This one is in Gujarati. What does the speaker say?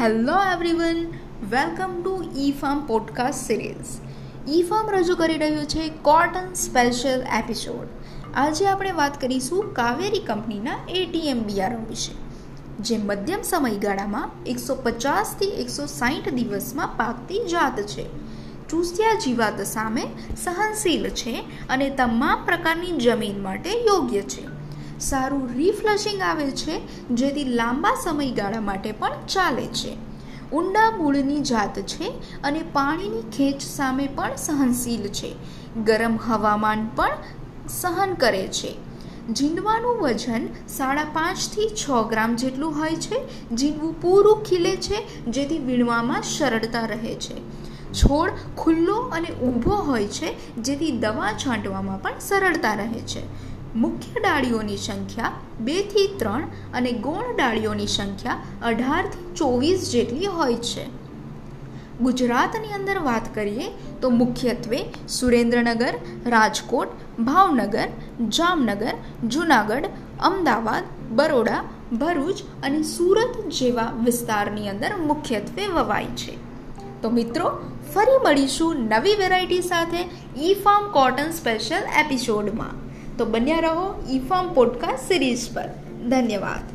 Hello everyone welcome to E farm podcast series E farm રજૂ કરી રહ્યું છે કોટન સ્પેશિયલ એપિસોડ આજે આપણે વાત કરીશું કાવેરી કંપનીના એટીએમ બિયારણ વિશે, જે મધ્યમ સમયગાળામાં એકસો પચાસથી એકસો સાહીઠ દિવસમાં પાકતી જાત છે. ચૂસ્યા જીવાત સામે સહનશીલ છે અને તમામ પ્રકારની જમીન માટે યોગ્ય છે. સારું રિફ્લશિંગ આવે છે, જેથી લાંબા સમયગાળા માટે પણ ચાલે છે. ઊંડા મૂળની જાત છે અને પાણીની ખેંચ સામે પણ સહનશીલ છે. ગરમ હવામાન પણ સહન કરે છે. જીંડવાનું વજન સાડા પાંચથી છ ગ્રામ જેટલું હોય છે. જીંડવું પૂરું ખીલે છે, જેથી વીણવામાં સરળતા રહે છે. છોડ ખુલ્લો અને ઊભો હોય છે, જેથી દવા છાંટવામાં પણ સરળતા રહે છે. મુખ્ય ડાળીઓની સંખ્યા બેથી ત્રણ અને ગૌણ ડાળીઓની સંખ્યા અઢારથી ચોવીસ જેટલી હોય છે. ગુજરાતની અંદર વાત કરીએ તો મુખ્યત્વે સુરેન્દ્રનગર, રાજકોટ, ભાવનગર, જામનગર, જુનાગઢ, અમદાવાદ, બરોડા, ભરૂચ અને સુરત જેવા વિસ્તારની અંદર મુખ્યત્વે વવાય છે. તો મિત્રો, ફરી મળીશું નવી વેરાયટી સાથે ઈ ફાર્મ કોટન સ્પેશિયલ એપિસોડમાં. તો બન્યા રહો ઈ ફાર્મ પોડકાસ્ટ સિરીઝ પર. ધન્યવાદ.